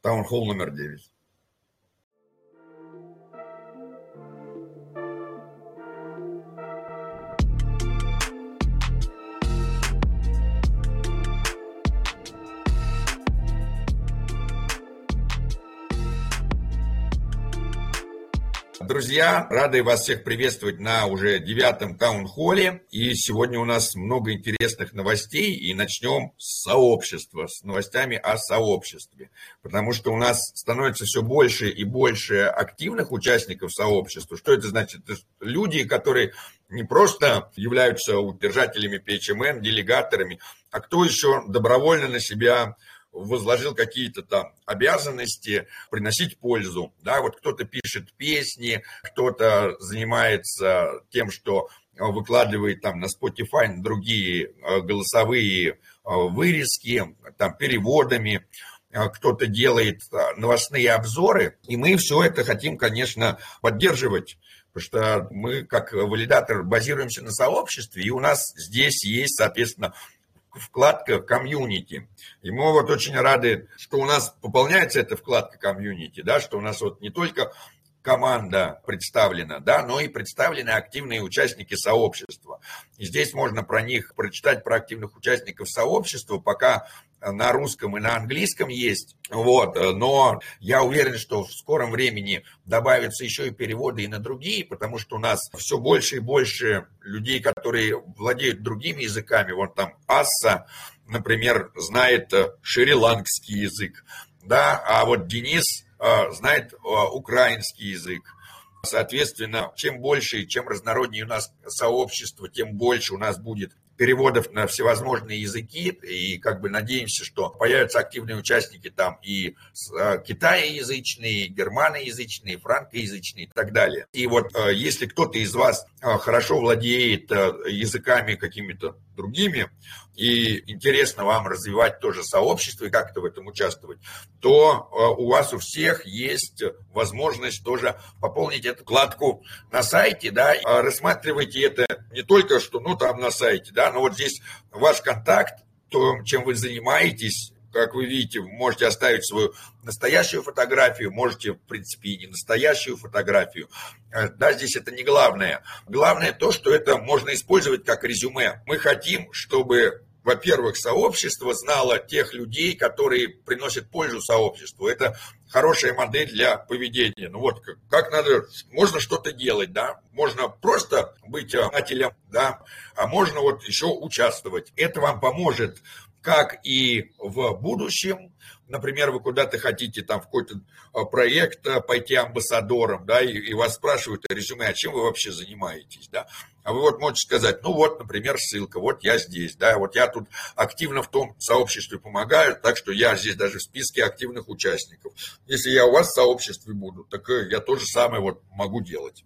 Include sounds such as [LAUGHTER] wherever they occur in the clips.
Таунхолл номер 9. Друзья, рады вас всех приветствовать на уже девятом таунхолле. И сегодня у нас много интересных новостей. И начнем с сообщества, с новостями о сообществе. Потому что у нас становится все больше и больше активных участников сообщества. Что это значит? Это люди, которые не просто являются удержателями PHMN, делегаторами, а кто еще добровольно на себя возложил какие-то там обязанности приносить пользу. Да, вот кто-то пишет песни, кто-то занимается тем, что выкладывает там на Spotify другие э, голосовые э, вырезки, там переводами, э, кто-то делает новостные обзоры, и мы все это хотим, конечно, поддерживать, потому что мы, как валидатор, базируемся на сообществе, и у нас здесь есть, соответственно, вкладка комьюнити. И мы вот очень рады, что у нас пополняется эта вкладка комьюнити, да, что у нас вот не только команда представлена, да, но и представлены активные участники сообщества. И здесь можно про них прочитать, про активных участников сообщества, пока на русском и на английском есть, вот, но я уверен, что в скором времени добавятся еще и переводы и на другие, потому что у нас все больше и больше людей, которые владеют другими языками, вот там Асса, например, знает э, шри-ланкский язык, да, а вот Денис э, знает э, украинский язык, Соответственно, чем больше и чем разнороднее у нас сообщество, тем больше у нас будет переводов на всевозможные языки, и как бы надеемся, что появятся активные участники там и э, китаеязычные, и германоязычные, и франкоязычные и так далее. И вот если кто-то из вас хорошо владеет языками какими-то другими, и интересно вам развивать тоже сообщество и как-то в этом участвовать, то у вас у всех есть возможность тоже пополнить эту вкладку на сайте, да, рассматривайте это не только что, ну, там на сайте, да, но вот здесь ваш контакт, то, чем вы занимаетесь, как вы видите, можете оставить свою настоящую фотографию, можете, в принципе, и не настоящую фотографию. Э, да, здесь это не главное. Главное то, что это можно использовать как резюме. Мы хотим, чтобы во-первых, сообщество знало тех людей, которые приносят пользу сообществу. Это хорошая модель для поведения. Ну вот, как, как надо, можно что-то делать, да, можно просто быть ателем, да, а можно вот еще участвовать. Это вам поможет как и в будущем, например, вы куда-то хотите там в какой-то а, проект а, пойти амбассадором, да, и, и вас спрашивают о резюме, а чем вы вообще занимаетесь, да, а вы вот можете сказать, ну вот, например, ссылка, вот я здесь, да, вот я тут активно в том сообществе помогаю, так что я здесь даже в списке активных участников. Если я у вас в сообществе буду, так э, я то же самое вот могу делать.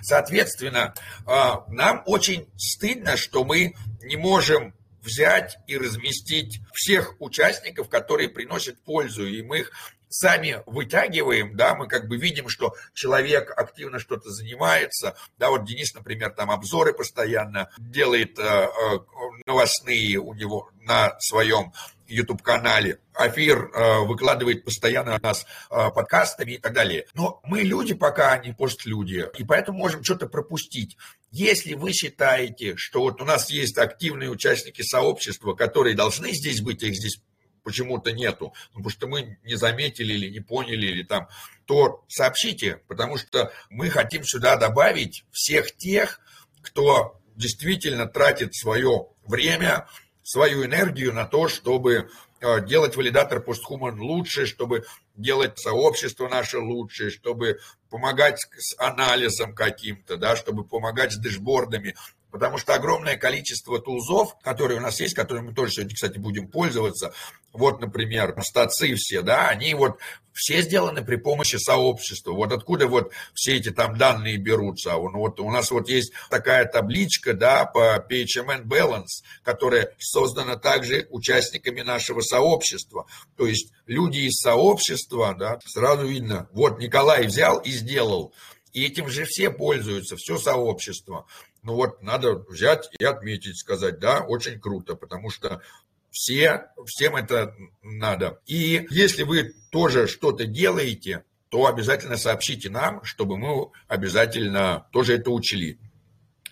Соответственно, а, нам очень стыдно, что мы не можем взять и разместить всех участников, которые приносят пользу, и мы их сами вытягиваем, да, мы как бы видим, что человек активно что-то занимается, да, вот Денис, например, там обзоры постоянно делает э, э, новостные у него на своем YouTube-канале. Афир э, выкладывает постоянно нас э, подкастами и так далее. Но мы люди пока, а не постлюди, и поэтому можем что-то пропустить. Если вы считаете, что вот у нас есть активные участники сообщества, которые должны здесь быть, их здесь почему-то нету, ну, потому что мы не заметили или не поняли, или там, то сообщите, потому что мы хотим сюда добавить всех тех, кто действительно тратит свое время, свою энергию на то, чтобы э, делать валидатор постхуман лучше, чтобы делать сообщество наше лучше, чтобы помогать с анализом каким-то, да, чтобы помогать с дэшбордами, Потому что огромное количество тулзов, которые у нас есть, которыми мы тоже сегодня, кстати, будем пользоваться, вот, например, стацы все, да, они вот все сделаны при помощи сообщества. Вот откуда вот все эти там данные берутся. Вот у нас вот есть такая табличка, да, по PHMN Balance, которая создана также участниками нашего сообщества. То есть люди из сообщества, да, сразу видно, вот Николай взял и сделал. И этим же все пользуются, все сообщество. Ну вот надо взять и отметить, сказать, да, очень круто, потому что все, всем это надо. И если вы тоже что-то делаете, то обязательно сообщите нам, чтобы мы обязательно тоже это учли.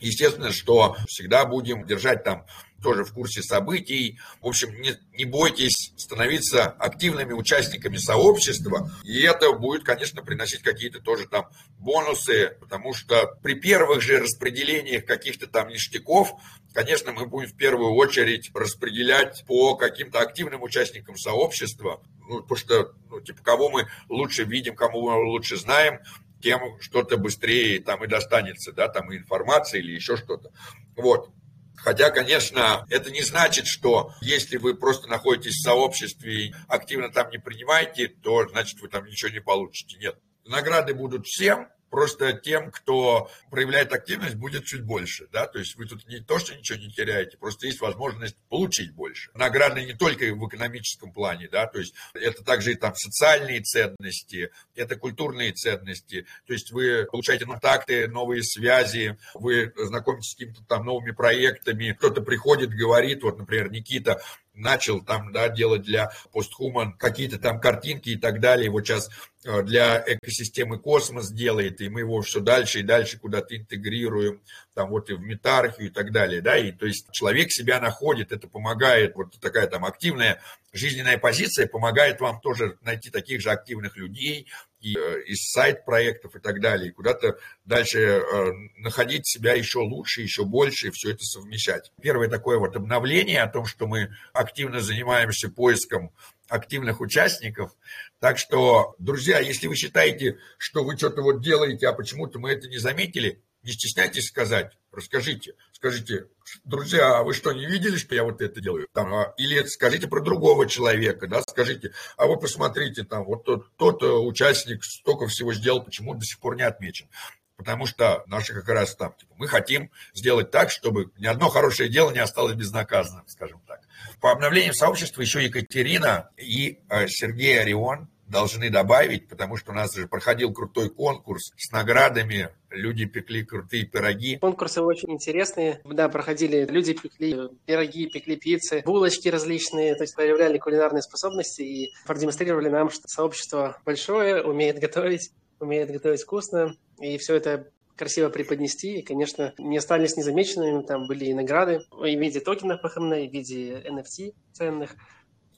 Естественно, что всегда будем держать там тоже в курсе событий. В общем, не, не бойтесь становиться активными участниками сообщества, и это будет, конечно, приносить какие-то тоже там бонусы, потому что при первых же распределениях каких-то там ништяков, конечно, мы будем в первую очередь распределять по каким-то активным участникам сообщества, ну, потому что, ну, типа, кого мы лучше видим, кому мы лучше знаем, тем что-то быстрее там и достанется, да, там и информация или еще что-то. Вот. Хотя, конечно, это не значит, что если вы просто находитесь в сообществе и активно там не принимаете, то значит вы там ничего не получите. Нет. Награды будут всем, Просто тем, кто проявляет активность, будет чуть больше. Да? То есть вы тут не то, что ничего не теряете, просто есть возможность получить больше. Награды не только в экономическом плане, да, то есть это также и там социальные ценности, это культурные ценности. То есть вы получаете контакты, новые связи, вы знакомитесь с какими-то там новыми проектами. Кто-то приходит, говорит, вот, например, Никита, начал там, да, делать для постхуман какие-то там картинки и так далее. Вот сейчас э, для экосистемы космос делает, и мы его все дальше и дальше куда-то интегрируем, там вот и в метархию и так далее, да, и то есть человек себя находит, это помогает, вот такая там активная жизненная позиция помогает вам тоже найти таких же активных людей, и э, из сайт-проектов и так далее, и куда-то дальше э, находить себя еще лучше, еще больше, и все это совмещать. Первое такое вот обновление о том, что мы активно занимаемся поиском активных участников. Так что, друзья, если вы считаете, что вы что-то вот делаете, а почему-то мы это не заметили, не стесняйтесь сказать, расскажите. Скажите, друзья, а вы что, не видели, что я вот это делаю? Там, а, или скажите про другого человека, да, скажите, а вы посмотрите, там, вот тот, тот э, участник столько всего сделал, почему до сих пор не отмечен? Потому что наши как раз там, типа, мы хотим сделать так, чтобы ни одно хорошее дело не осталось безнаказанным, скажем так. По обновлению сообщества еще Екатерина и э, Сергей Орион должны добавить, потому что у нас же проходил крутой конкурс с наградами, люди пекли крутые пироги. Конкурсы очень интересные, да, проходили, люди пекли пироги, пекли пиццы, булочки различные, то есть проявляли кулинарные способности и продемонстрировали нам, что сообщество большое, умеет готовить, умеет готовить вкусно, и все это красиво преподнести, и, конечно, не остались незамеченными, там были и награды в виде токенов ПХМН, и в виде NFT ценных,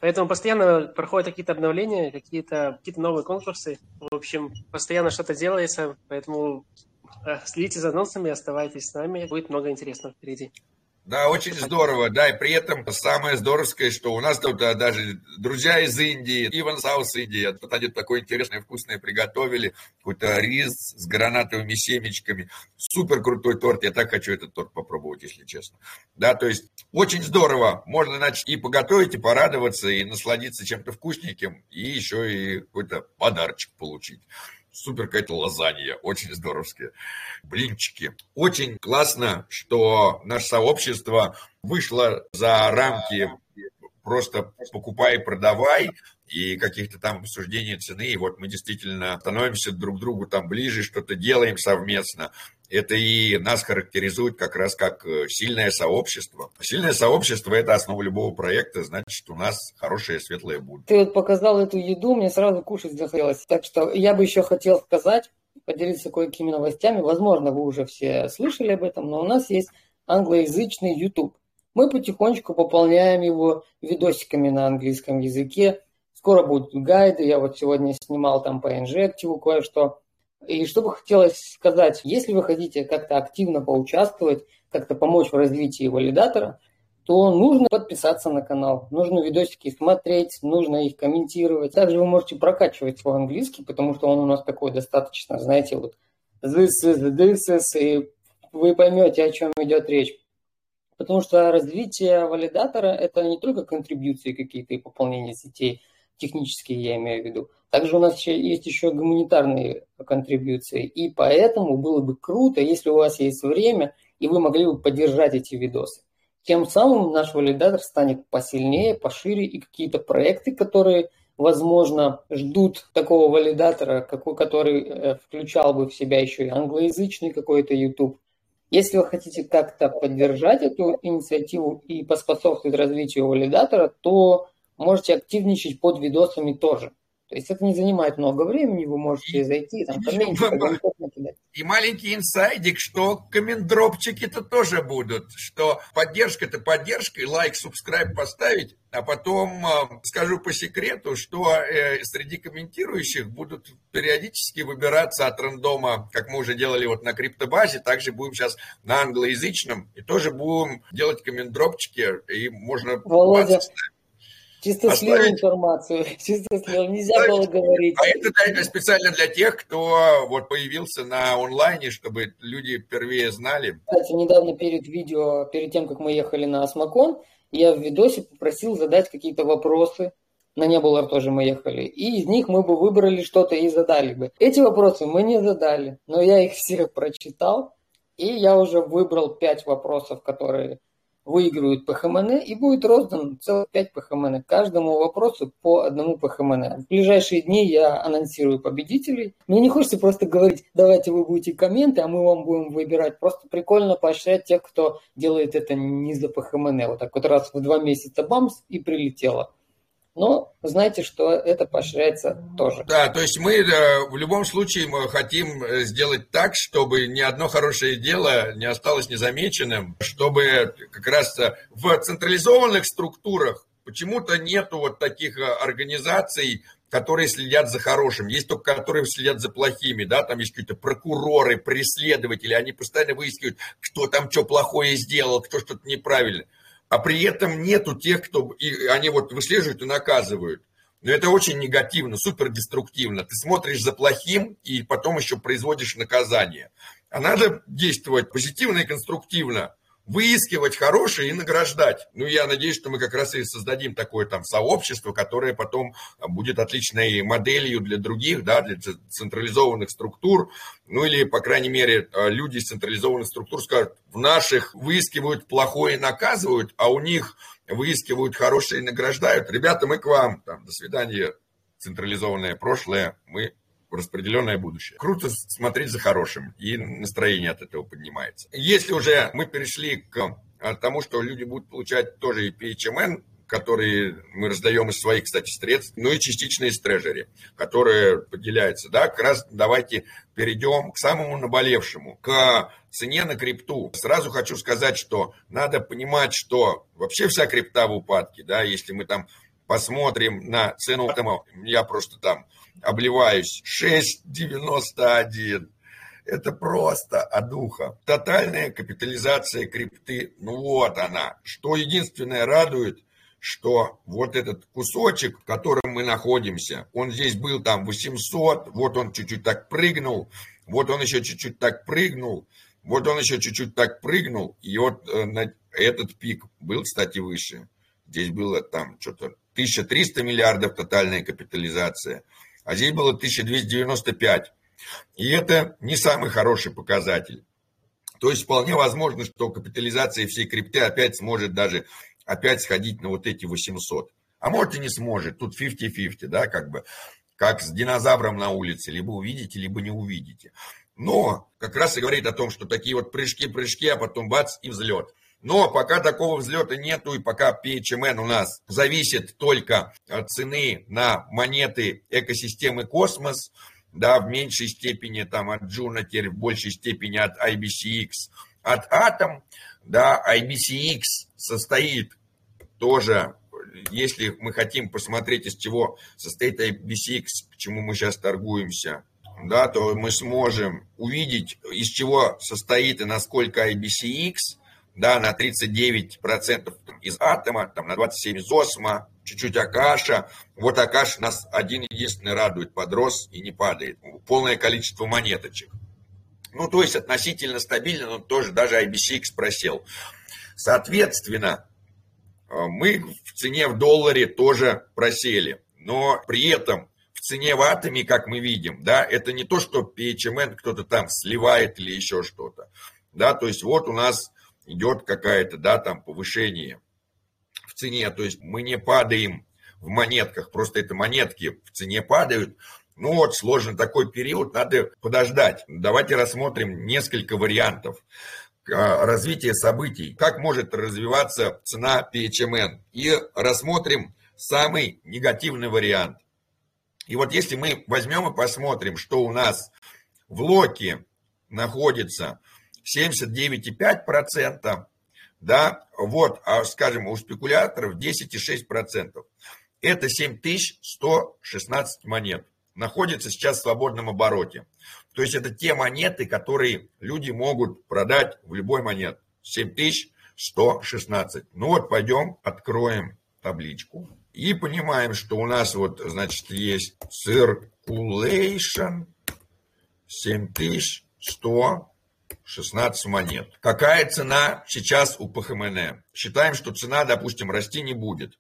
Поэтому постоянно проходят какие-то обновления, какие-то какие новые конкурсы. В общем, постоянно что-то делается, поэтому э, следите за анонсами, оставайтесь с нами, будет много интересного впереди. Да, очень здорово, да, и при этом самое здоровское, что у нас тут даже друзья из Индии, Иван Саус Индии, тут они такое интересное, вкусное приготовили, какой-то рис с гранатовыми семечками, супер крутой торт, я так хочу этот торт попробовать, если честно. Да, то есть очень здорово, можно, значит, и поготовить, и порадоваться, и насладиться чем-то вкусненьким, и еще и какой-то подарочек получить супер какая-то лазанья, очень здоровские. Блинчики. Очень классно, что наше сообщество вышло за рамки просто покупай продавай, и каких-то там обсуждений цены, и вот мы действительно становимся друг к другу там ближе, что-то делаем совместно. Это и нас характеризует как раз как э, сильное сообщество. Сильное сообщество – это основа любого проекта, значит, у нас хорошее светлое будущее. Ты вот показал эту еду, мне сразу кушать захотелось. Так что я бы еще хотел сказать, поделиться кое-какими новостями. Возможно, вы уже все слышали об этом, но у нас есть англоязычный YouTube. Мы потихонечку пополняем его видосиками на английском языке. Скоро будут гайды. Я вот сегодня снимал там по инжективу кое-что. И что бы хотелось сказать, если вы хотите как-то активно поучаствовать, как-то помочь в развитии валидатора, то нужно подписаться на канал, нужно видосики смотреть, нужно их комментировать. Также вы можете прокачивать свой английский, потому что он у нас такой достаточно, знаете, вот this is, this is, и вы поймете, о чем идет речь. Потому что развитие валидатора – это не только контрибьюции какие-то и пополнение сетей, технические я имею в виду. Также у нас есть еще гуманитарные контрибьюции. И поэтому было бы круто, если у вас есть время, и вы могли бы поддержать эти видосы. Тем самым наш валидатор станет посильнее, пошире, и какие-то проекты, которые, возможно, ждут такого валидатора, какой, который э, включал бы в себя еще и англоязычный какой-то YouTube, Если вы хотите как-то поддержать эту инициативу и поспособствовать развитию валидатора, то можете активничать под видосами тоже. То есть это не занимает много времени, вы можете зайти, там, [LAUGHS] накидать. И маленький инсайдик, что комментдропчики-то тоже будут, что поддержка-то поддержка, лайк, субскрайб поставить, а потом э, скажу по секрету, что э, среди комментирующих будут периодически выбираться от рандома, как мы уже делали вот на криптобазе, также будем сейчас на англоязычном, и тоже будем делать комментдропчики, и можно... Володя, Чисто оставить... слил информацию, [LAUGHS] чисто слил, нельзя оставить... было говорить. А это, это специально для тех, кто вот появился на онлайне, чтобы люди впервые знали. Кстати, недавно перед видео, перед тем, как мы ехали на Осмакон, я в видосе попросил задать какие-то вопросы. На Небулар тоже мы ехали. И из них мы бы выбрали что-то и задали бы. Эти вопросы мы не задали, но я их [LAUGHS] всех прочитал. И я уже выбрал пять вопросов, которые выигрывают ПХМН и будет роздан целых 5 ПХМН. Каждому вопросу по одному ПХМН. В ближайшие дни я анонсирую победителей. Мне не хочется просто говорить, давайте вы будете комменты, а мы вам будем выбирать. Просто прикольно поощрять тех, кто делает это не за ПХМН. Вот так вот раз в два месяца бамс и прилетело но знайте, что это поощряется тоже. Да, то есть мы э, в любом случае мы хотим э, сделать так, чтобы ни одно хорошее дело не осталось незамеченным, чтобы как раз э, в централизованных структурах почему-то нету вот таких организаций, которые следят за хорошим, есть только которые следят за плохими, да, там есть какие-то прокуроры, преследователи, они постоянно выискивают, кто там что плохое сделал, кто что-то неправильно а при этом нету тех, кто... И они вот выслеживают и наказывают. Но это очень негативно, супер деструктивно. Ты смотришь за плохим и потом еще производишь наказание. А надо действовать позитивно и конструктивно выискивать хорошее и награждать. Ну, я надеюсь, что мы как раз и создадим такое там сообщество, которое потом будет отличной моделью для других, да, для централизованных структур. Ну, или, по крайней мере, э, люди из централизованных структур скажут, в наших выискивают плохое и наказывают, а у них выискивают хорошее и награждают. Ребята, мы к вам. Там, до свидания, централизованное прошлое. Мы распределенное будущее. Круто смотреть за хорошим, и настроение от этого поднимается. Если уже мы перешли к а, тому, что люди будут получать тоже и PHMN, которые мы раздаем из своих, кстати, средств, ну и частично из трежери, которые поделяются. Да, как раз давайте перейдем к самому наболевшему, к цене на крипту. Сразу хочу сказать, что надо понимать, что вообще вся крипта в упадке, да, если мы там посмотрим на цену я просто там обливаюсь. 6,91. Это просто одуха. Тотальная капитализация крипты. Ну вот она. Что единственное радует, что вот этот кусочек, в котором мы находимся, он здесь был там 800, вот он чуть-чуть так прыгнул, вот он еще чуть-чуть так прыгнул, вот он еще чуть-чуть так прыгнул, и вот э, этот пик был, кстати, выше. Здесь было там что-то 1300 миллиардов тотальная капитализация а здесь было 1295. И это не самый хороший показатель. То есть вполне возможно, что капитализация всей крипты опять сможет даже опять сходить на вот эти 800. А может и не сможет. Тут 50-50, да, как бы, как с динозавром на улице. Либо увидите, либо не увидите. Но как раз и говорит о том, что такие вот прыжки-прыжки, а потом бац и взлет. Но пока такого взлета нету, и пока PHMN у нас зависит только от цены на монеты экосистемы Космос, да, в меньшей степени там от теперь в большей степени от IBCX, от Atom, да, IBCX состоит тоже, если мы хотим посмотреть, из чего состоит IBCX, почему мы сейчас торгуемся, да, то мы сможем увидеть, из чего состоит и насколько IBCX – да, на 39% из атома, там, на 27% из осма, чуть-чуть Акаша. Вот Акаш нас один единственный радует, подрос и не падает. Полное количество монеточек. Ну, то есть относительно стабильно, но тоже даже IBCX просел. Соответственно, э, мы в цене в долларе тоже просели. Но при этом в цене в атоме, как мы видим, да, это не то, что PHMN кто-то там сливает или еще что-то. Да, то есть вот у нас идет какая-то, да, там повышение в цене, то есть мы не падаем в монетках, просто это монетки в цене падают, ну вот, сложен такой период, надо подождать. Давайте рассмотрим несколько вариантов. развития событий, как может развиваться цена PHMN. И рассмотрим самый негативный вариант. И вот если мы возьмем и посмотрим, что у нас в локе находится 79,5%, да, вот, а скажем, у спекуляторов 10,6%. Это 7116 монет. Находится сейчас в свободном обороте. То есть это те монеты, которые люди могут продать в любой монет. 7116. Ну вот, пойдем, откроем табличку. И понимаем, что у нас вот, значит, есть circulation 7116 монет. Какая цена сейчас у ПХМН? Считаем, что цена, допустим, расти не будет.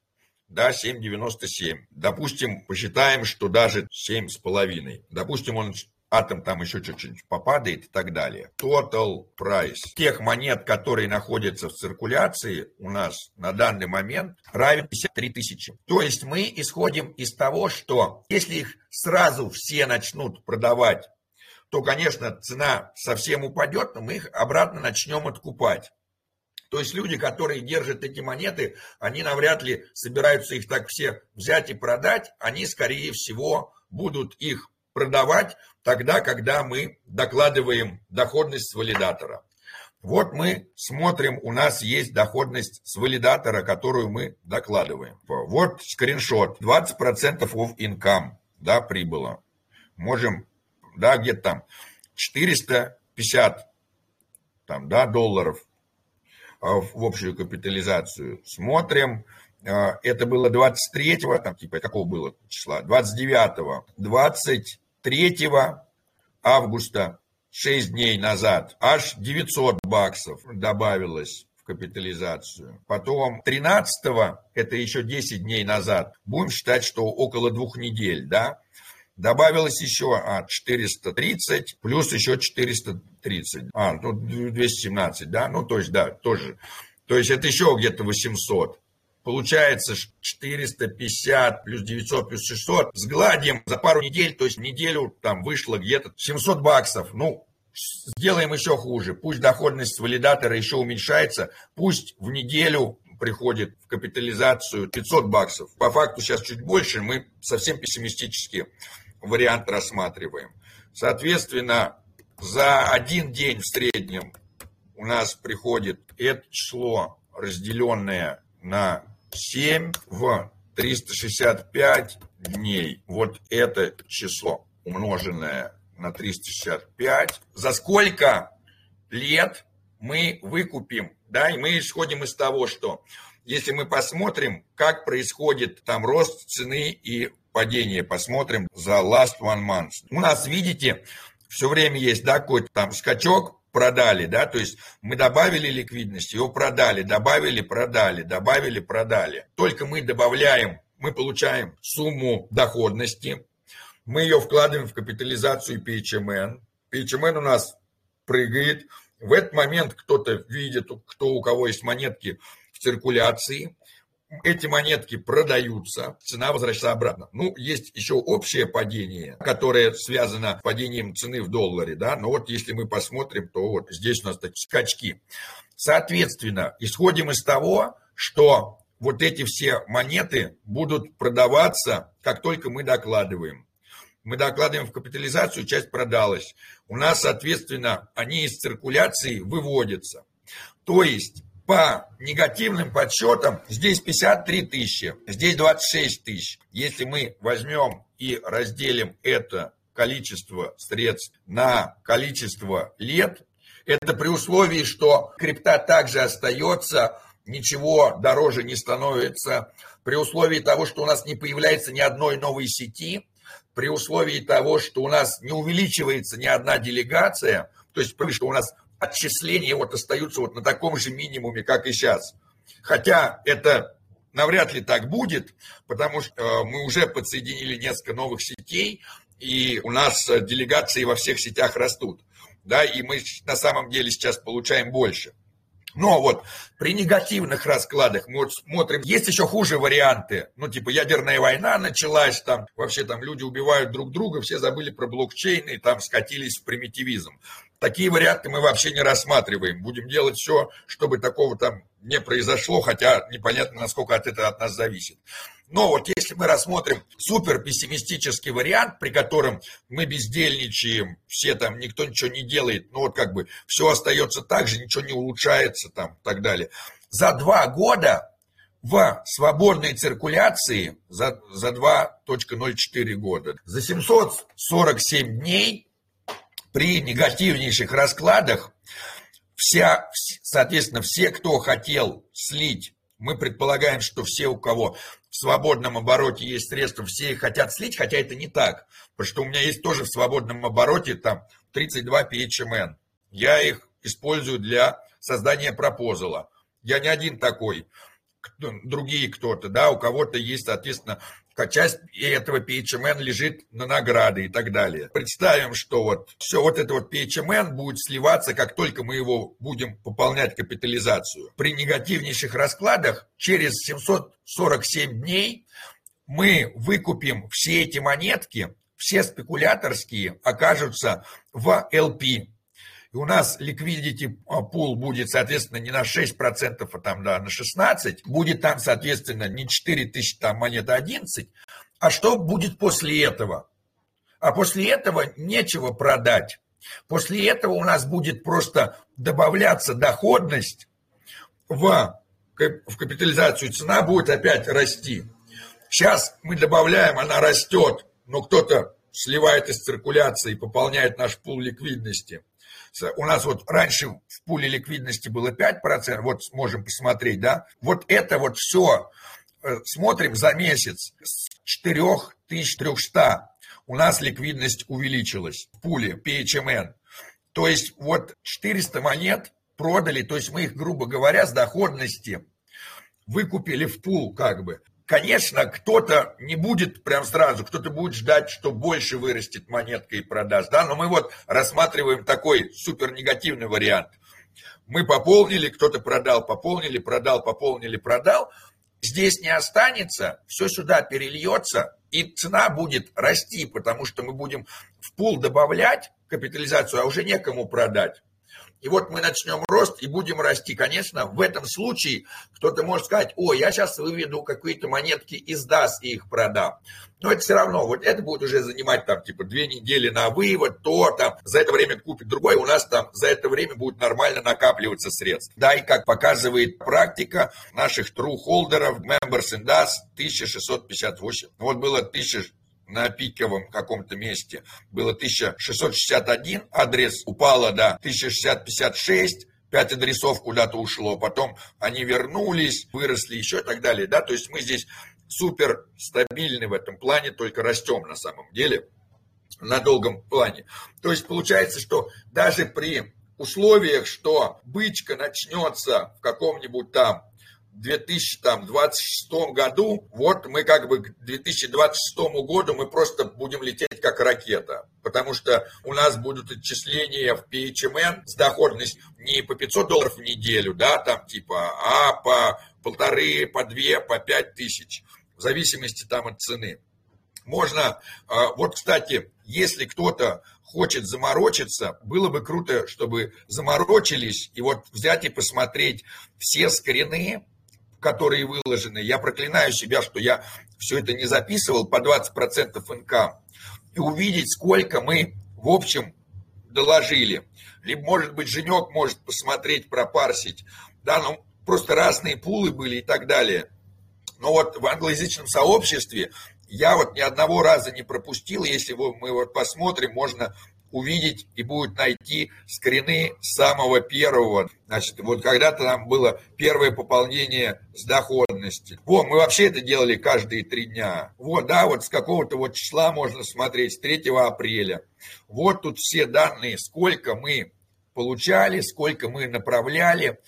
Да, 7,97. Допустим, посчитаем, что даже 7,5. Допустим, он атом там еще чуть-чуть попадает и так далее. Total price тех монет, которые находятся в циркуляции у нас на данный момент равен 53 тысячи. То есть мы исходим из того, что если их сразу все начнут продавать, то, конечно, цена совсем упадет, но мы их обратно начнем откупать. То есть люди, которые держат эти монеты, они навряд ли собираются их так все взять и продать, они, скорее всего, будут их продавать тогда, когда мы докладываем доходность с валидатора. Вот мы смотрим, у нас есть доходность с валидатора, которую мы докладываем. Вот скриншот, 20% of income, да, прибыло. Можем, да, где-то там 450 там, да, долларов а, в общую капитализацию. Смотрим, а, это было 23-го, там типа какого было числа, 29-го, 20 3 августа, 6 дней назад, аж 900 баксов добавилось в капитализацию. Потом 13 это еще 10 дней назад, будем считать, что около двух недель, да, добавилось еще а, 430, плюс еще 430, а, ну, 217, да, ну, то есть, да, тоже. То есть это еще где-то 800. Получается 450 плюс 900 плюс 600. Сгладим за пару недель, то есть неделю там вышло где-то 700 баксов. Ну, сделаем еще хуже. Пусть доходность валидатора еще уменьшается. Пусть в неделю приходит в капитализацию 500 баксов. По факту сейчас чуть больше. Мы совсем пессимистический вариант рассматриваем. Соответственно, за один день в среднем у нас приходит это число, разделенное на 7 в 365 дней. Вот это число, умноженное на 365. За сколько лет мы выкупим? Да, и мы исходим из того, что если мы посмотрим, как происходит там рост цены и падение, посмотрим за last one month. У нас, видите, все время есть, да, какой-то там скачок, продали, да, то есть мы добавили ликвидность, его продали, добавили, продали, добавили, продали. Только мы добавляем, мы получаем сумму доходности, мы ее вкладываем в капитализацию PHMN. PHMN у нас прыгает. В этот момент кто-то видит, кто у кого есть монетки в циркуляции, эти монетки продаются, цена возвращается обратно. Ну, есть еще общее падение, которое связано с падением цены в долларе, да, но вот если мы посмотрим, то вот здесь у нас такие скачки. Соответственно, исходим из того, что вот эти все монеты будут продаваться, как только мы докладываем. Мы докладываем в капитализацию, часть продалась. У нас, соответственно, они из циркуляции выводятся. То есть по негативным подсчетам здесь 53 тысячи, здесь 26 тысяч. Если мы возьмем и разделим это количество средств на количество лет, это при условии, что крипта также остается, ничего дороже не становится, при условии того, что у нас не появляется ни одной новой сети, при условии того, что у нас не увеличивается ни одна делегация, то есть, что у нас отчисления вот остаются вот на таком же минимуме, как и сейчас. Хотя это навряд ли так будет, потому что э, мы уже подсоединили несколько новых сетей, и у нас э, делегации во всех сетях растут. Да, и мы на самом деле сейчас получаем больше. Но вот при негативных раскладах мы вот смотрим, есть еще хуже варианты. Ну, типа ядерная война началась, там вообще там люди убивают друг друга, все забыли про блокчейн и там скатились в примитивизм. Такие варианты мы вообще не рассматриваем. Будем делать все, чтобы такого там не произошло, хотя непонятно, насколько от этого от нас зависит. Но вот если мы рассмотрим супер пессимистический вариант, при котором мы бездельничаем, все там, никто ничего не делает, ну вот как бы все остается так же, ничего не улучшается там и так далее. За два года в свободной циркуляции, за, за 2.04 года, за 747 дней при негативнейших раскладах вся, соответственно, все, кто хотел слить, мы предполагаем, что все, у кого в свободном обороте есть средства, все хотят слить, хотя это не так, потому что у меня есть тоже в свободном обороте там 32 PHMN. Я их использую для создания пропозала. Я не один такой другие кто-то, да, у кого-то есть, соответственно, часть этого PHMN лежит на награды и так далее. Представим, что вот все вот это вот PHMN будет сливаться, как только мы его будем пополнять капитализацию. При негативнейших раскладах через 747 дней мы выкупим все эти монетки, все спекуляторские окажутся в LP, и у нас liquidity pool будет, соответственно, не на 6%, а там, да, на 16%, будет там, соответственно, не 4 тысячи там монет, а 11, а что будет после этого? А после этого нечего продать. После этого у нас будет просто добавляться доходность в, в капитализацию, цена будет опять расти. Сейчас мы добавляем, она растет, но кто-то сливает из циркуляции и пополняет наш пул ликвидности у нас вот раньше в пуле ликвидности было 5%, вот можем посмотреть, да, вот это вот все э, смотрим за месяц с 4300 у нас ликвидность увеличилась в пуле PHMN. То есть вот 400 монет продали, то есть мы их, грубо говоря, с доходности выкупили в пул как бы. Конечно, кто-то не будет прям сразу, кто-то будет ждать, что больше вырастет монетка и продаст, да, но мы вот рассматриваем такой супер негативный вариант. Мы пополнили, кто-то продал, пополнили, продал, пополнили, продал. Здесь не останется, все сюда перельется, и цена будет расти, потому что мы будем в пул добавлять капитализацию, а уже некому продать и вот мы начнем рост и будем расти. Конечно, в этом случае кто-то может сказать, о, я сейчас выведу какие-то монетки из DAS и их продам. Но это все равно, вот это будет уже занимать там типа две недели на вывод, то там за это время купит другой, у нас там за это время будет нормально накапливаться средств. Да, и как показывает практика наших true холдеров, members in DAS 1658. Вот было 1000 на пиковом каком-то месте. Было 1661, адрес упало до 1656, пять адресов куда-то ушло, потом они вернулись, выросли еще и так далее, да, то есть мы здесь супер стабильны в этом плане, только растем на самом деле на долгом плане. То есть получается, что даже при условиях, что бычка начнется в каком-нибудь там 2026 году, вот мы как бы к 2026 году мы просто будем лететь как ракета, потому что у нас будут отчисления в PHMN с доходностью не по 500 долларов в неделю, да, там типа, а по полторы, по две, по пять тысяч, в зависимости там от цены. Можно, а, вот, кстати, если кто-то хочет заморочиться, было бы круто, чтобы заморочились и вот взять и посмотреть все скрины, которые выложены, я проклинаю себя, что я все это не записывал по 20% НК, и увидеть, сколько мы в общем доложили. Либо, может быть, Женек может посмотреть, пропарсить. Да, ну, просто разные пулы были и так далее. Но вот в англоязычном сообществе я вот ни одного раза не пропустил. Если мы вот посмотрим, можно увидеть и будет найти скрины самого первого. Значит, вот когда-то там было первое пополнение с доходности. Вот, мы вообще это делали каждые три дня. Вот, да, вот с какого-то вот числа можно смотреть, с 3 апреля. Вот тут все данные, сколько мы получали, сколько мы направляли.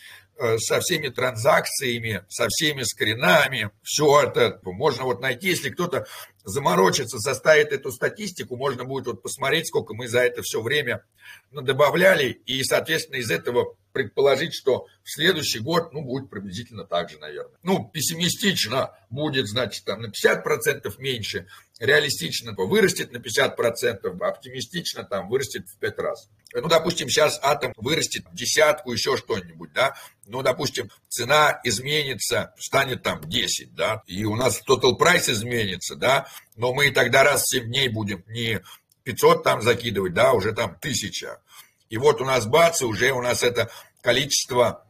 Э, со всеми транзакциями, со всеми скринами, все это можно вот найти, если кто-то заморочится, составит эту статистику, можно будет вот посмотреть, сколько мы за это все время добавляли, и, соответственно, из этого предположить, что в следующий год, ну, будет приблизительно так же, наверное. Ну, пессимистично будет, значит, там на 50% меньше, реалистично вырастет на 50%, оптимистично там вырастет в 5 раз. Ну, допустим, сейчас атом вырастет в десятку, еще что-нибудь, да. Ну, допустим, цена изменится, станет там 10, да, и у нас total price изменится, да, но мы тогда раз в 7 дней будем не 500 там закидывать, да, уже там 1000. И вот у нас бац, и уже у нас это количество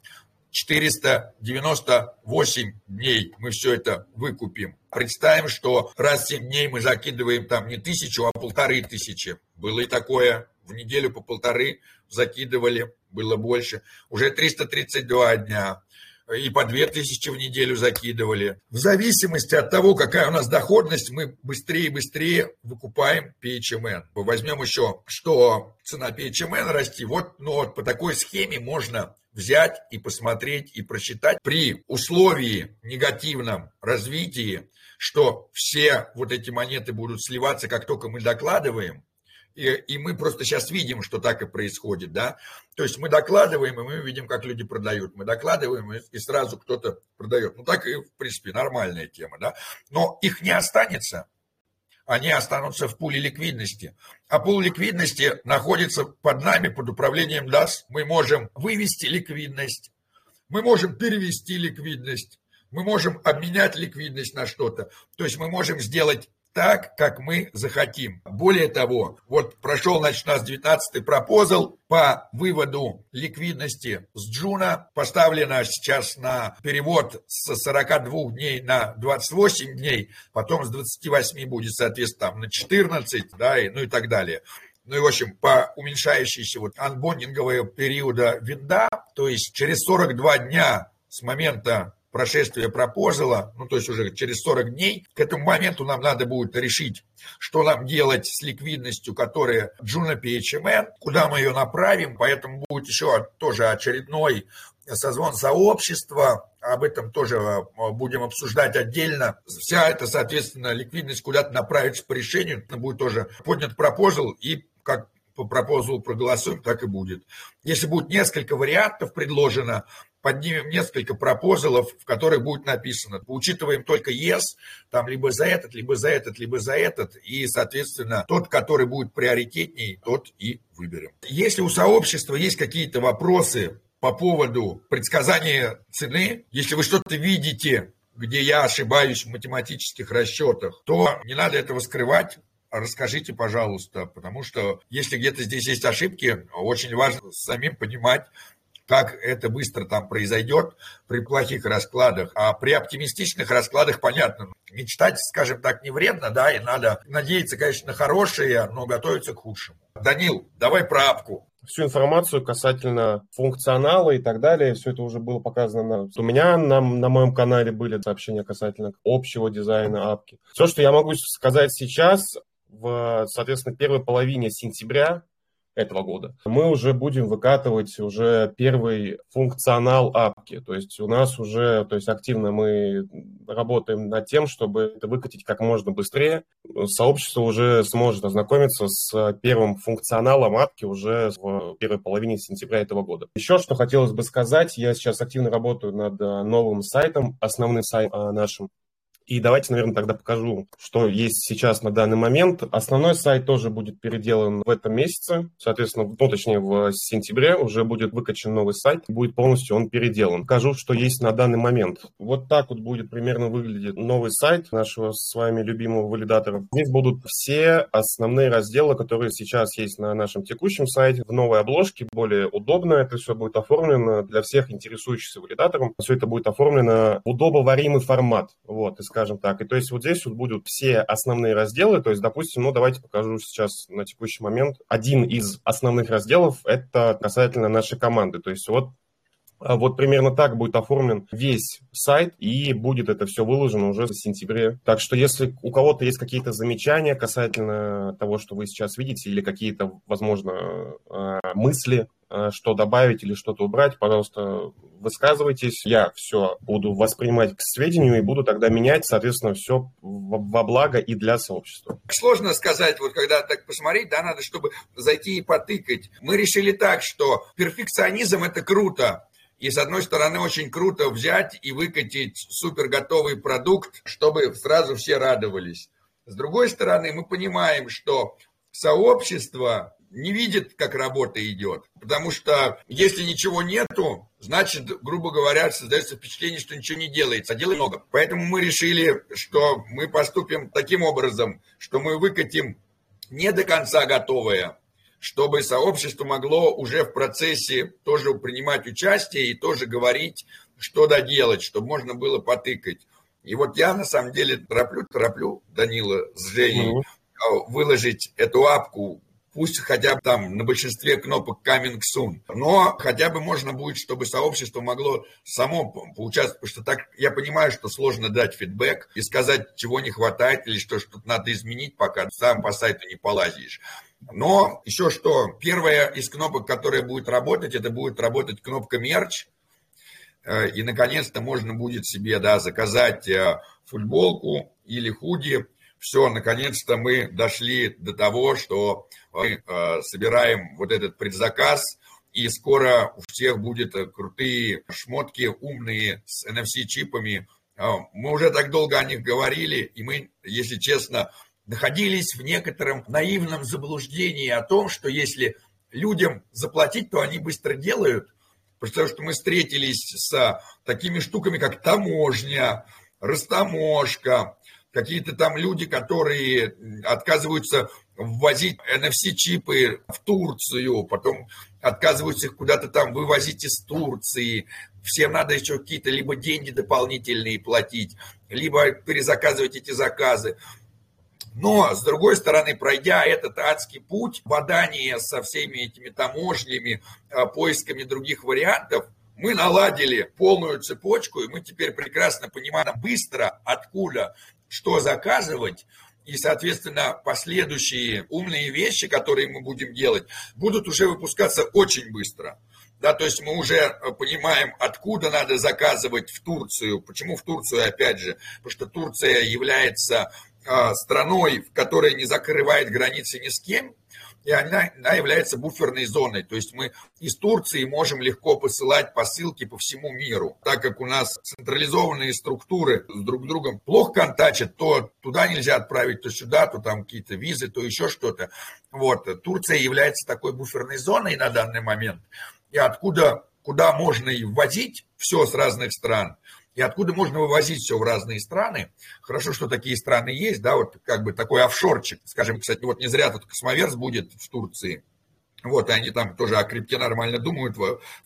498 дней мы все это выкупим. Представим, что раз в 7 дней мы закидываем там не тысячу, а полторы тысячи. Было и такое. В неделю по полторы закидывали, было больше. Уже 332 дня и по 2000 в неделю закидывали. В зависимости от того, какая у нас доходность, мы быстрее и быстрее выкупаем PHMN. Возьмем еще, что цена PHMN расти. Вот, ну вот по такой схеме можно взять и посмотреть и просчитать при условии негативном развитии, что все вот эти монеты будут сливаться, как только мы докладываем, и, и мы просто сейчас видим, что так и происходит, да. То есть мы докладываем, и мы видим, как люди продают. Мы докладываем, и, и сразу кто-то продает. Ну, так и, в принципе, нормальная тема, да. Но их не останется. Они останутся в пуле ликвидности. А пул ликвидности находится под нами, под управлением DAS. Мы можем вывести ликвидность, мы можем перевести ликвидность, мы можем обменять ликвидность на что-то. То есть мы можем сделать так, как мы захотим. Более того, вот прошел, значит, у нас 19-й proposal по выводу ликвидности с Juno. Поставлено сейчас на перевод с 42 дней на 28 дней, потом с 28 будет, соответственно, там, на 14, да, и, ну и так далее. Ну и, в общем, по уменьшающейся вот unbonding ового периода window, то есть через 42 дня с момента прошествия proposal а, ну то есть уже через 40 дней, к этому моменту нам надо будет решить, что нам делать с ликвидностью, которая Джуна PHMN, куда мы ее направим, поэтому будет еще тоже очередной созвон сообщества, об этом тоже э, будем обсуждать отдельно. Вся эта, соответственно, ликвидность куда-то направится по решению, будет тоже поднят пропозал и как по пропозалу проголосуем, так и будет. Если будет несколько вариантов предложено, поднимем несколько пропозалов, в которых будет написано, учитываем только yes, там либо за этот, либо за этот, либо за этот, и, соответственно, тот, который будет приоритетней, тот и выберем. Если у сообщества есть какие-то вопросы по поводу предсказания цены, если вы что-то видите, где я ошибаюсь в математических расчетах, то не надо этого скрывать, расскажите, пожалуйста, потому что если где-то здесь есть ошибки, очень важно самим понимать, как это быстро там произойдет при плохих раскладах. А при оптимистичных раскладах, понятно, мечтать, скажем так, не вредно, да, и надо надеяться, конечно, на хорошее, но готовиться к худшему. Данил, давай про апку всю информацию касательно функционала и так далее. Все это уже было показано. У меня на, на моем канале были сообщения касательно общего дизайна апки. Все, что я могу сказать сейчас, в, соответственно, первой половине сентября этого года, мы уже будем выкатывать уже первый функционал апки. То есть у нас уже, то есть активно мы работаем над тем, чтобы это выкатить как можно быстрее. Сообщество уже сможет ознакомиться с первым функционалом апки уже в первой половине сентября этого года. Еще что хотелось бы сказать, я сейчас активно работаю над новым сайтом, основным сайтом нашим. И давайте, наверное, тогда покажу, что есть сейчас на данный момент. Основной сайт тоже будет переделан в этом месяце. Соответственно, ну, точнее, в сентябре уже будет выкачан новый сайт. Будет полностью он переделан. Покажу, что есть на данный момент. Вот так вот будет примерно выглядеть новый сайт нашего с вами любимого валидатора. Здесь будут все основные разделы, которые сейчас есть на нашем текущем сайте. В новой обложке более удобно. Это все будет оформлено для всех интересующихся валидатором. Все это будет оформлено в удобоваримый формат. Вот, из скажем так. И то есть вот здесь вот будут все основные разделы. То есть, допустим, ну давайте покажу сейчас на текущий момент. Один из основных разделов – это касательно нашей команды. То есть вот вот примерно так будет оформлен весь сайт, и будет это все выложено уже в сентябре. Так что если у кого-то есть какие-то замечания касательно того, что вы сейчас видите, или какие-то, возможно, а, мысли э, что добавить или что-то убрать, пожалуйста, высказывайтесь. Я все буду воспринимать к сведению и буду тогда менять, соответственно, все во благо и для сообщества. Сложно сказать, вот когда так посмотреть, да, надо, чтобы зайти и потыкать. Мы решили так, что перфекционизм – это круто, и с одной стороны очень круто взять и выкатить супер готовый продукт, чтобы сразу все радовались. С другой стороны, мы понимаем, что сообщество не видит, как работа идет. Потому что если ничего нету, значит, грубо говоря, создается впечатление, что ничего не делается, а дела много. Поэтому мы решили, что мы поступим таким образом, что мы выкатим не до конца готовое, чтобы сообщество могло уже в процессе тоже принимать участие и тоже говорить, что доделать, чтобы можно было потыкать. И вот я на самом деле тороплю, тороплю Данила с Женей mm-hmm. выложить эту апку пусть хотя бы там на большинстве кнопок coming soon, но хотя бы можно будет, чтобы сообщество могло само поучаствовать, потому что так я понимаю, что сложно дать фидбэк и сказать, чего не хватает или что что-то надо изменить, пока сам по сайту не полазишь. Но еще что, первая из кнопок, которая будет работать, это будет работать кнопка мерч, э, и наконец-то можно будет себе да, заказать э, футболку или худи, все, наконец-то мы дошли до того, что мы э, собираем вот этот предзаказ, и скоро у всех будут крутые шмотки, умные, с NFC-чипами. Мы уже так долго о них говорили, и мы, если честно, находились в некотором наивном заблуждении о том, что если людям заплатить, то они быстро делают. Потому что мы встретились с такими штуками, как таможня, растаможка, какие-то там люди, которые отказываются ввозить NFC-чипы в Турцию, потом отказываются их куда-то там вывозить из Турции. Всем надо еще какие-то либо деньги дополнительные платить, либо перезаказывать эти заказы. Но, с другой стороны, пройдя этот адский путь, бадание со всеми этими таможнями, а, поисками других вариантов, мы наладили полную цепочку, и мы теперь прекрасно понимаем быстро, откуда что заказывать, и, соответственно, последующие умные вещи, которые мы будем делать, будут уже выпускаться очень быстро. Да, то есть мы уже э, понимаем, откуда надо заказывать в Турцию. Почему в Турцию, опять же? Потому что Турция является э, страной, которая не закрывает границы ни с кем, и она, она является буферной зоной. То есть мы из Турции можем легко посылать посылки по всему миру. Так как у нас централизованные структуры с друг другом плохо контачат, то туда нельзя отправить, то сюда, то там какие-то визы, то еще что-то. Вот. Турция является такой буферной зоной на данный момент. И откуда, куда можно и ввозить все с разных стран – и откуда можно вывозить все в разные страны. Хорошо, что такие страны есть, да, вот как бы такой офшорчик. Скажем, кстати, вот не зря тут космоверс будет в Турции. Вот, и они там тоже о крипте нормально думают.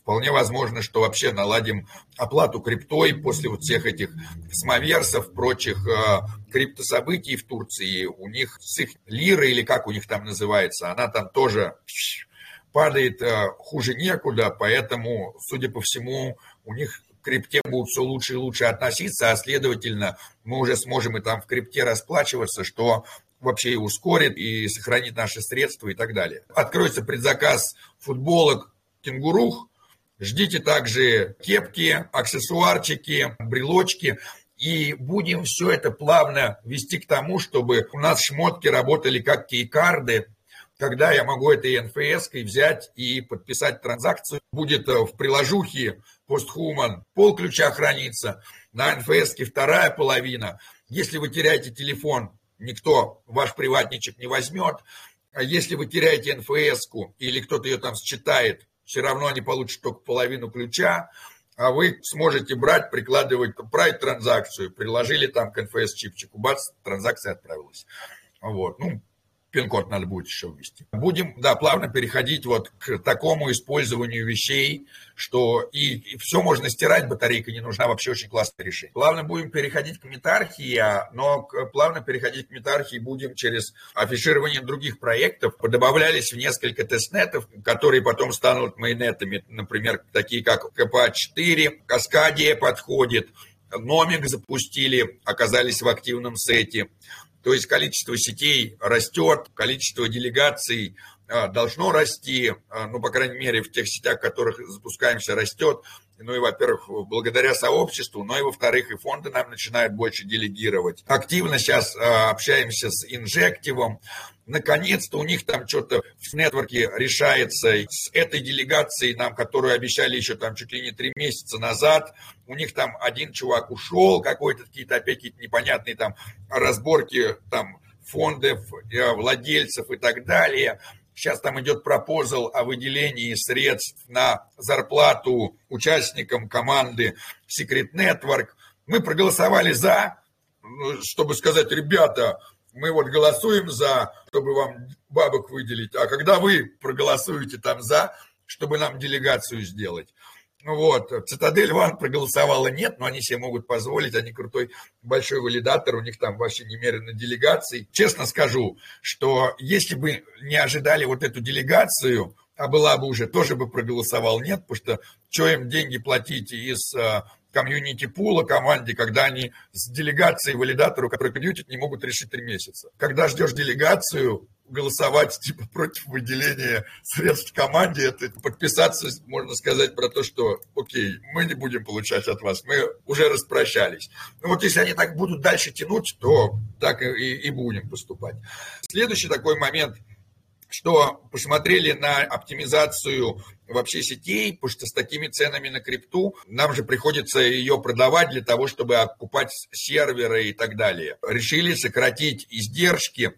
Вполне возможно, что вообще наладим оплату криптой после вот всех этих космоверсов, прочих э, криптособытий в Турции. У них с их лиры, или как у них там называется, она там тоже падает э, хуже некуда, поэтому, судя по всему, у них крипте будут все лучше и лучше относиться, а следовательно, мы уже сможем и там в крипте расплачиваться, что вообще и ускорит, и сохранит наши средства и так далее. Откроется предзаказ футболок «Кенгурух», Ждите также кепки, аксессуарчики, брелочки. И будем все это плавно вести к тому, чтобы у нас шмотки работали как кейкарды, когда я могу этой НФС взять и подписать транзакцию. Будет э, в приложухе постхуман пол ключа хранится, на НФС вторая половина. Если вы теряете телефон, никто ваш приватничек не возьмет. А если вы теряете НФС или кто-то ее там считает, все равно они получат только половину ключа, а вы сможете брать, прикладывать, править транзакцию, приложили там к НФС чипчику, бац, транзакция отправилась. Вот. Ну, пин-код надо будет еще ввести. Будем, да, плавно переходить вот к такому использованию вещей, что и, и все можно стирать, батарейка не нужна, вообще очень классное решение. Плавно будем переходить к метархии, а, но плавно переходить к метархии будем через афиширование других проектов. Добавлялись в несколько тестнетов, которые потом станут майнетами, например, такие как КПА-4, Каскадия подходит, Номик запустили, оказались в активном сете. То есть количество сетей растет, количество делегаций должно расти, а, ну, по крайней мере, в тех сетях, в которых запускаемся, растет. Ну и, во-первых, благодаря сообществу, но и, во-вторых, и фонды нам начинают больше делегировать. Активно сейчас а, общаемся с Инжективом. Наконец-то у них там что-то в нетворке решается с этой делегацией, нам, которую обещали еще там чуть ли не три месяца назад. У них там один чувак ушел, какой-то какие-то опять какие-то непонятные там разборки там фондов, э, владельцев и так далее. Сейчас там идет пропозал о выделении средств на зарплату участникам команды Secret Network. Мы проголосовали за, ну, чтобы сказать, ребята, мы вот голосуем за, чтобы вам бабок выделить, а когда вы проголосуете там за, чтобы нам делегацию сделать. Вот. Цитадель Ван проголосовала нет, но они себе могут позволить, они крутой большой валидатор, у них там вообще немерено делегаций. Честно скажу, что если бы не ожидали вот эту делегацию, а была бы уже, тоже бы проголосовал нет, потому что что им деньги платить из а, комьюнити пула команде, когда они с делегацией валидатору, который комьютит, не могут решить три месяца. Когда ждешь делегацию, голосовать типа против выделения средств команде, это подписаться, можно сказать, про то, что окей, мы не будем получать от вас, мы уже распрощались. Ну вот если они так будут дальше тянуть, то так и, и будем поступать. Следующий такой момент, что посмотрели на оптимизацию вообще сетей, потому что с такими ценами на крипту нам же приходится ее продавать для того, чтобы окупать серверы и так далее. Решили сократить издержки,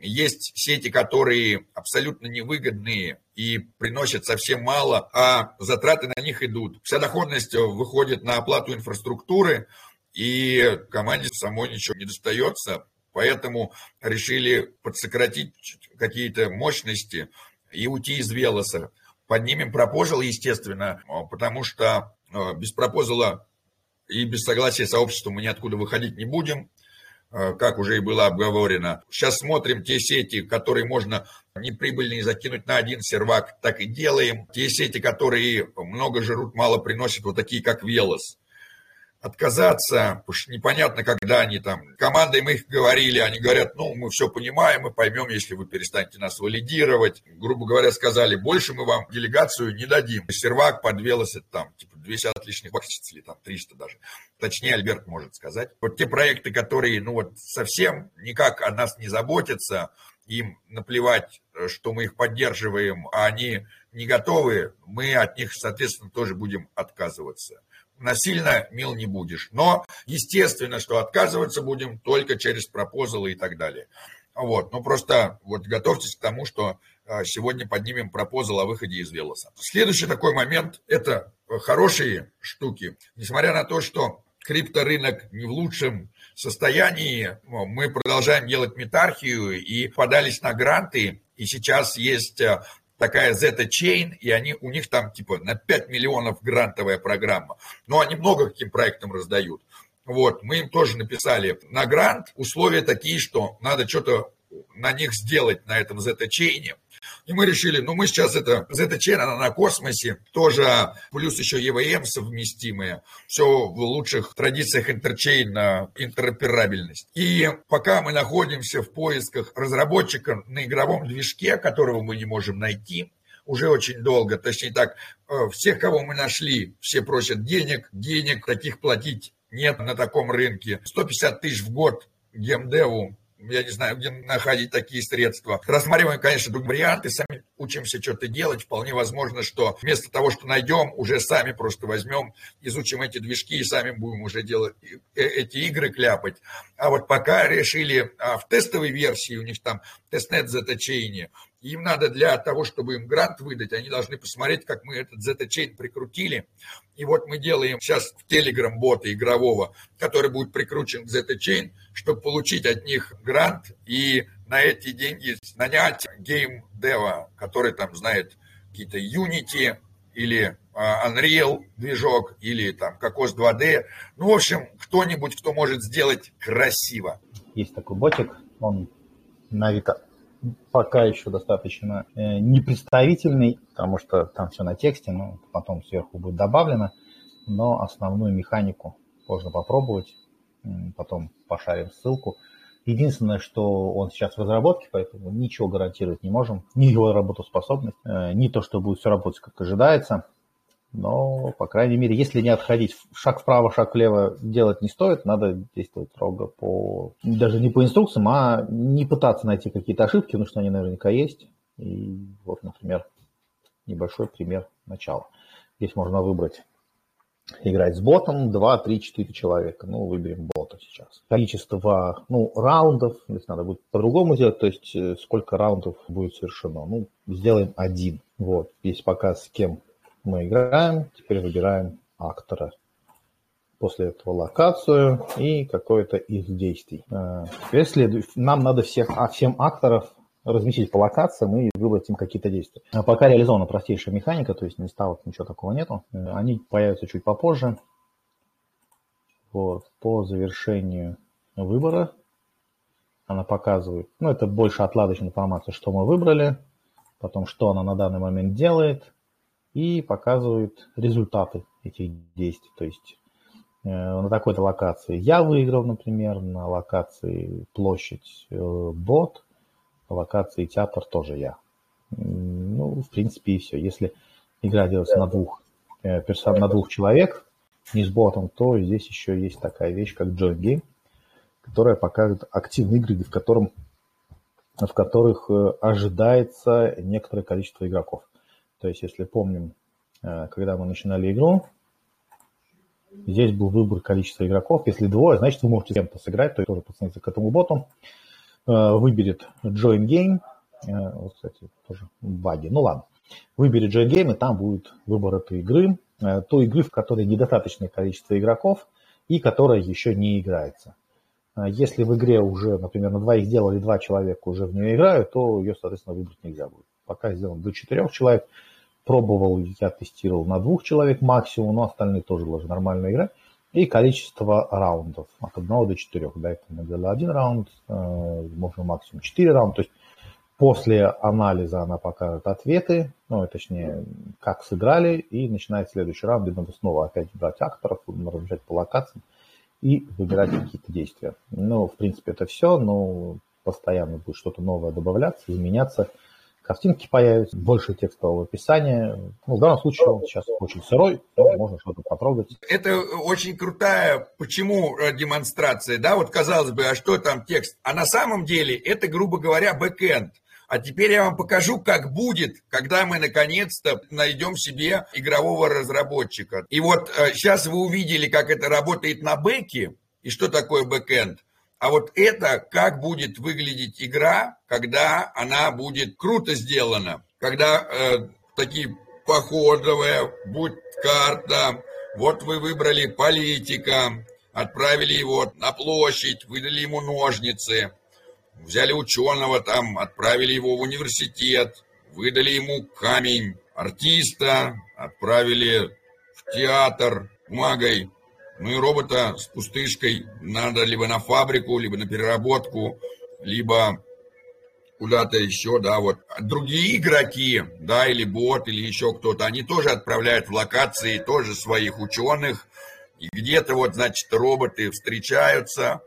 есть сети, которые абсолютно невыгодные и приносят совсем мало, а затраты на них идут. Вся доходность выходит на оплату инфраструктуры, и команде самой ничего не достается. Поэтому решили подсократить какие-то мощности и уйти из Велоса. Поднимем пропозал, естественно, потому что э, без пропозала и без согласия сообщества мы ниоткуда выходить не будем. Э, как уже и было обговорено. Сейчас смотрим те сети, которые можно неприбыльные закинуть на один сервак, так и делаем. Те сети, которые много жрут, мало приносят, вот такие как Велос отказаться, потому что непонятно, когда они там, командой мы их говорили, они говорят, ну, мы все понимаем, мы поймем, если вы перестанете нас валидировать. Грубо говоря, сказали, больше мы вам делегацию не дадим. Сервак под велосипед там, типа, 200 лишних баксов или там 300 даже. Точнее, Альберт может сказать. Вот те проекты, которые, ну, вот совсем никак о нас не заботятся, им наплевать, что мы их поддерживаем, а они не готовы, мы от них, соответственно, тоже будем отказываться насильно мил не будешь. Но естественно, что отказываться будем только через пропозалы и так далее. Вот, ну просто вот готовьтесь к тому, что а, сегодня поднимем пропозал о выходе из Велоса. Следующий такой момент – это хорошие штуки. Несмотря на то, что крипторынок не в лучшем состоянии, мы продолжаем делать метархию и подались на гранты, и сейчас есть а, такая Zeta Chain, и они, у них там типа на 5 миллионов грантовая программа. Но они много каким проектам раздают. Вот, мы им тоже написали на грант условия такие, что надо что-то на них сделать, на этом Zeta Chain. И мы решили, ну мы сейчас это, Chain, она на космосе, тоже плюс еще EVM совместимые, все в лучших традициях интерчейн, интероперабельность. И пока мы находимся в поисках разработчика на игровом движке, которого мы не можем найти, уже очень долго, точнее так, э, всех, кого мы нашли, все просят денег, денег таких платить нет на таком рынке. 150 тысяч в год геймдеву я не знаю, где находить такие средства. Рассматриваем, конечно, друг варианты, сами учимся что-то делать. Вполне возможно, что вместо того, что найдем, уже сами просто возьмем, изучим эти движки и сами будем уже делать э, эти игры кляпать. А вот пока решили а в тестовой версии, у них там testnet заточение, им надо для того, чтобы им грант выдать, они должны посмотреть, как мы этот Z-Chain прикрутили. И вот мы делаем сейчас в Telegram бота игрового, который будет прикручен к Z-Chain, чтобы получить от них грант и на эти деньги нанять game dev а, который там знает какие-то Unity или а, Unreal движок или там Cocos 2D. Ну, в общем, кто-нибудь, кто может сделать красиво. Есть такой ботик, он на Авито пока еще достаточно э, непредставительный, потому что там все на тексте, но потом сверху будет добавлено, но основную механику можно попробовать, потом пошарим ссылку. Единственное, что он сейчас в разработке, поэтому ничего гарантировать не можем. Ни его работоспособность, э, ни то, что будет все работать, как ожидается. Но, по крайней мере, если не отходить шаг вправо, шаг влево делать не стоит, надо действовать строго по... Даже не по инструкциям, а не пытаться найти какие-то ошибки, потому что они наверняка есть. И вот, например, небольшой пример начала. Здесь можно выбрать играть с ботом 2, 3, 4 человека. Ну, выберем бота сейчас. Количество, ну, раундов, если надо будет по-другому сделать, то есть э, сколько раундов будет совершено. Ну, сделаем один. Вот, здесь показ, с кем мы играем. Теперь выбираем актора. После этого локацию и какое-то из действий. Э, теперь следует, нам надо всех, а всем акторов разместить по локациям и выбрать им какие-то действия. А пока реализована простейшая механика, то есть не ставок, ничего такого нету. Э, они появятся чуть попозже. Вот, по завершению выбора она показывает, ну, это больше отладочная информация, что мы выбрали, потом, что она на данный момент делает, и показывает результаты этих действий. То есть э, на такой-то локации я выиграл, например, на локации площадь э, бот – локации театр тоже я. Ну, в принципе, и все. Если игра делается на двух, э, персон, на двух человек, не с ботом, то здесь еще есть такая вещь, как join game, которая показывает активные игры, в, котором, в которых ожидается некоторое количество игроков. То есть, если помним, э, когда мы начинали игру, здесь был выбор количества игроков. Если двое, значит, вы можете с кем-то сыграть, то тоже подсоединиться к этому боту. Э, выберет Join Game, э, вот, кстати, тоже баги, ну ладно, выберет Join Game, и там будет выбор этой игры, той игры, в которой недостаточное количество игроков и которая еще не играется. Если в игре уже, например, на двоих сделали два человека уже в нее играют, то ее, соответственно, выбрать нельзя будет. Пока сделано до четырех человек. Пробовал, я тестировал на двух человек максимум, но остальные тоже должны нормально играть и количество раундов от 1 до 4. До этого мы делали один раунд, э, можно максимум 4 раунда. То есть после анализа она покажет ответы, ну, точнее, как сыграли, и начинает следующий раунд, где надо снова опять брать акторов, размещать по локациям и выбирать какие-то действия. Ну, в принципе, это все, но постоянно будет что-то новое добавляться, изменяться – картинки появятся, больше текстового описания. Ну, в данном случае он сейчас очень сырой, но можно что-то потрогать. Это очень крутая, почему э, демонстрация, да, вот казалось бы, а что там текст? А на самом деле это, грубо говоря, бэкэнд. А теперь я вам покажу, как будет, когда мы наконец-то найдем себе игрового разработчика. И вот сейчас э, вы увидели, как это работает на бэке, и что такое бэкэнд. А вот это, как будет выглядеть игра, когда она будет круто сделана, когда э, такие походовые, будь карта, вот вы выбрали политика, отправили его на площадь, выдали ему ножницы, взяли ученого там, отправили его в университет, выдали ему камень, артиста отправили в театр бумагой, ну и робота с пустышкой надо либо на фабрику, либо на переработку, либо куда-то еще, да, вот. Другие игроки, да, или бот, или еще кто-то, они тоже отправляют в локации тоже своих ученых, и где-то вот, значит, роботы встречаются,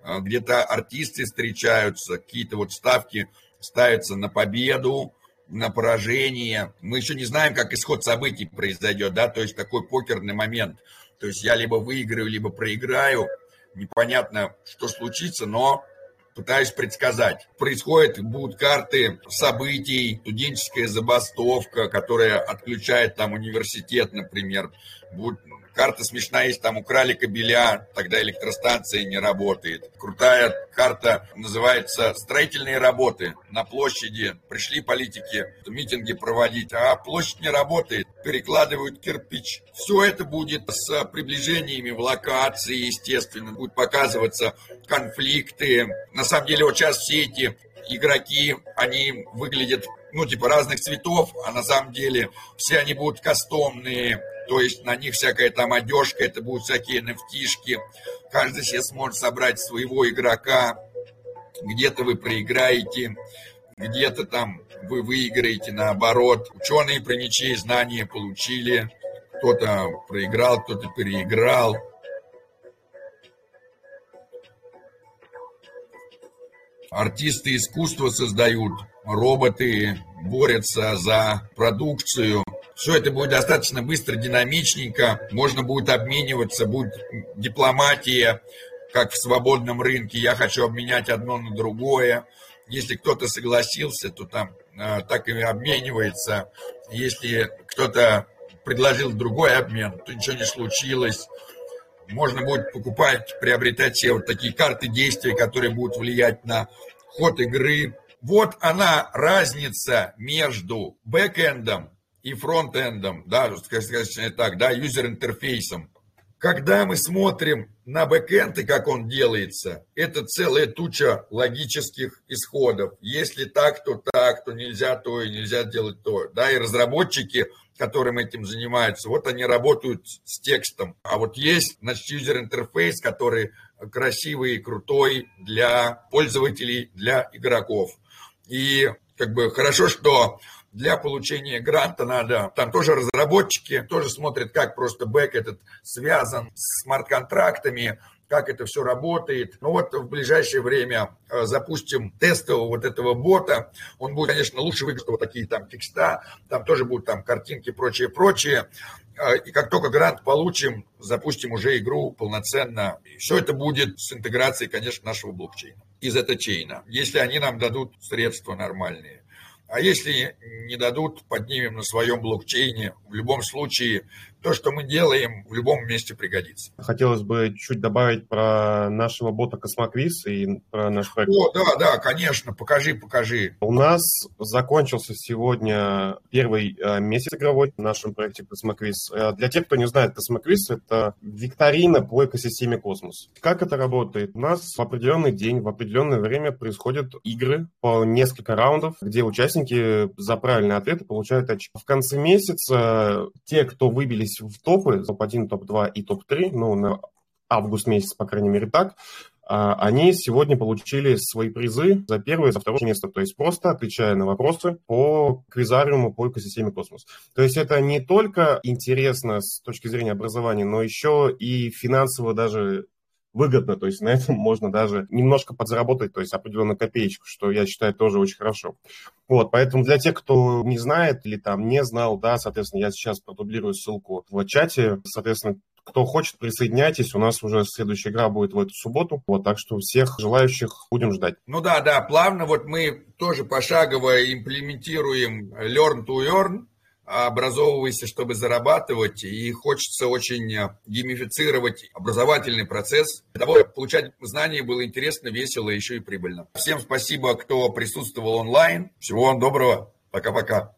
а, где-то артисты встречаются, какие-то вот ставки ставятся на победу, на поражение. Мы еще не знаем, как исход событий произойдет, да, то есть такой покерный момент – то есть я либо выиграю, либо проиграю. Непонятно, что случится, но пытаюсь предсказать. Происходят, будут карты событий, студенческая забастовка, которая отключает там университет, например. Будет Карта смешная, если там украли кабеля, тогда электростанция не работает. Крутая карта называется «Строительные работы». На площади пришли политики митинги проводить, а площадь не работает, перекладывают кирпич. Все это будет с приближениями в локации, естественно, будут показываться конфликты. На самом деле вот сейчас все эти игроки, они выглядят, ну, типа разных цветов, а на самом деле все они будут кастомные, то есть на них всякая там одежка, это будут всякие nft Каждый себе сможет собрать своего игрока. Где-то вы проиграете, где-то там вы выиграете наоборот. Ученые про ничьи знания получили. Кто-то проиграл, кто-то переиграл. артисты искусства создают, роботы борются за продукцию. Все это будет достаточно быстро, динамичненько. Можно будет обмениваться, будет дипломатия, как в свободном рынке. Я хочу обменять одно на другое. Если кто-то согласился, то там э, так и обменивается. Если кто-то предложил другой обмен, то ничего не случилось. Можно будет покупать, приобретать все вот такие карты действия, которые будут влиять на ход игры. Вот она разница между бэкэндом и фронтендом, да, скажем так, да, юзер-интерфейсом. Когда мы смотрим на бэкэнд и как он делается, это целая туча логических исходов. Если так, то так, то нельзя то и нельзя делать то. Да, и разработчики, которым этим занимаются, вот они работают с текстом. А вот есть, значит, юзер-интерфейс, который красивый и крутой для пользователей, для игроков. И как бы хорошо, что для получения гранта надо, там тоже разработчики, тоже смотрят, как просто бэк этот связан с смарт-контрактами, как это все работает. Ну вот в ближайшее время э, запустим тестового вот этого бота. Он будет, конечно, лучше выглядеть, вот такие там текста, там тоже будут там картинки, прочее, прочее. Э, и как только грант получим, запустим уже игру полноценно. И все это будет с интеграцией, конечно, нашего блокчейна, из этого чейна, если они нам дадут средства нормальные. А если не дадут, поднимем на своем блокчейне. В любом случае, то, что мы делаем, в любом месте пригодится. Хотелось бы чуть добавить про нашего бота Космоквиз и про наш проект. О, да, да, конечно, покажи, покажи. У нас закончился сегодня первый э, месяц игровой в нашем проекте Космоквиз. Э, для тех, кто не знает, Космоквиз — это викторина по экосистеме Космос. Как это работает? У нас в определенный день, в определенное время происходят игры по несколько раундов, где участники за правильные ответы получают очки. В конце месяца те, кто выбились в топы, топ-1, топ-2 и топ-3, ну, на август месяц, по крайней мере, так, а, они сегодня получили свои призы за первое за второе место, то есть просто отвечая на вопросы по квизариуму по экосистеме Космос. То есть это не только интересно с точки зрения образования, но еще и финансово даже выгодно, то есть на этом [LAUGHS] можно даже немножко подзаработать, то есть определенную копеечку, что я считаю тоже очень хорошо. Вот, поэтому для тех, кто не знает или там не знал, да, соответственно, я сейчас продублирую ссылку в чате, соответственно, кто хочет, присоединяйтесь. У нас уже следующая игра будет в эту субботу. Вот, так что всех желающих будем ждать. Ну да, да, плавно вот мы тоже пошагово имплементируем Learn to Earn образовывайся, чтобы зарабатывать, и хочется очень э, геймифицировать образовательный процесс. Для того, чтобы получать знания было интересно, весело, еще и прибыльно. Всем спасибо, кто присутствовал онлайн. Всего вам доброго. Пока-пока.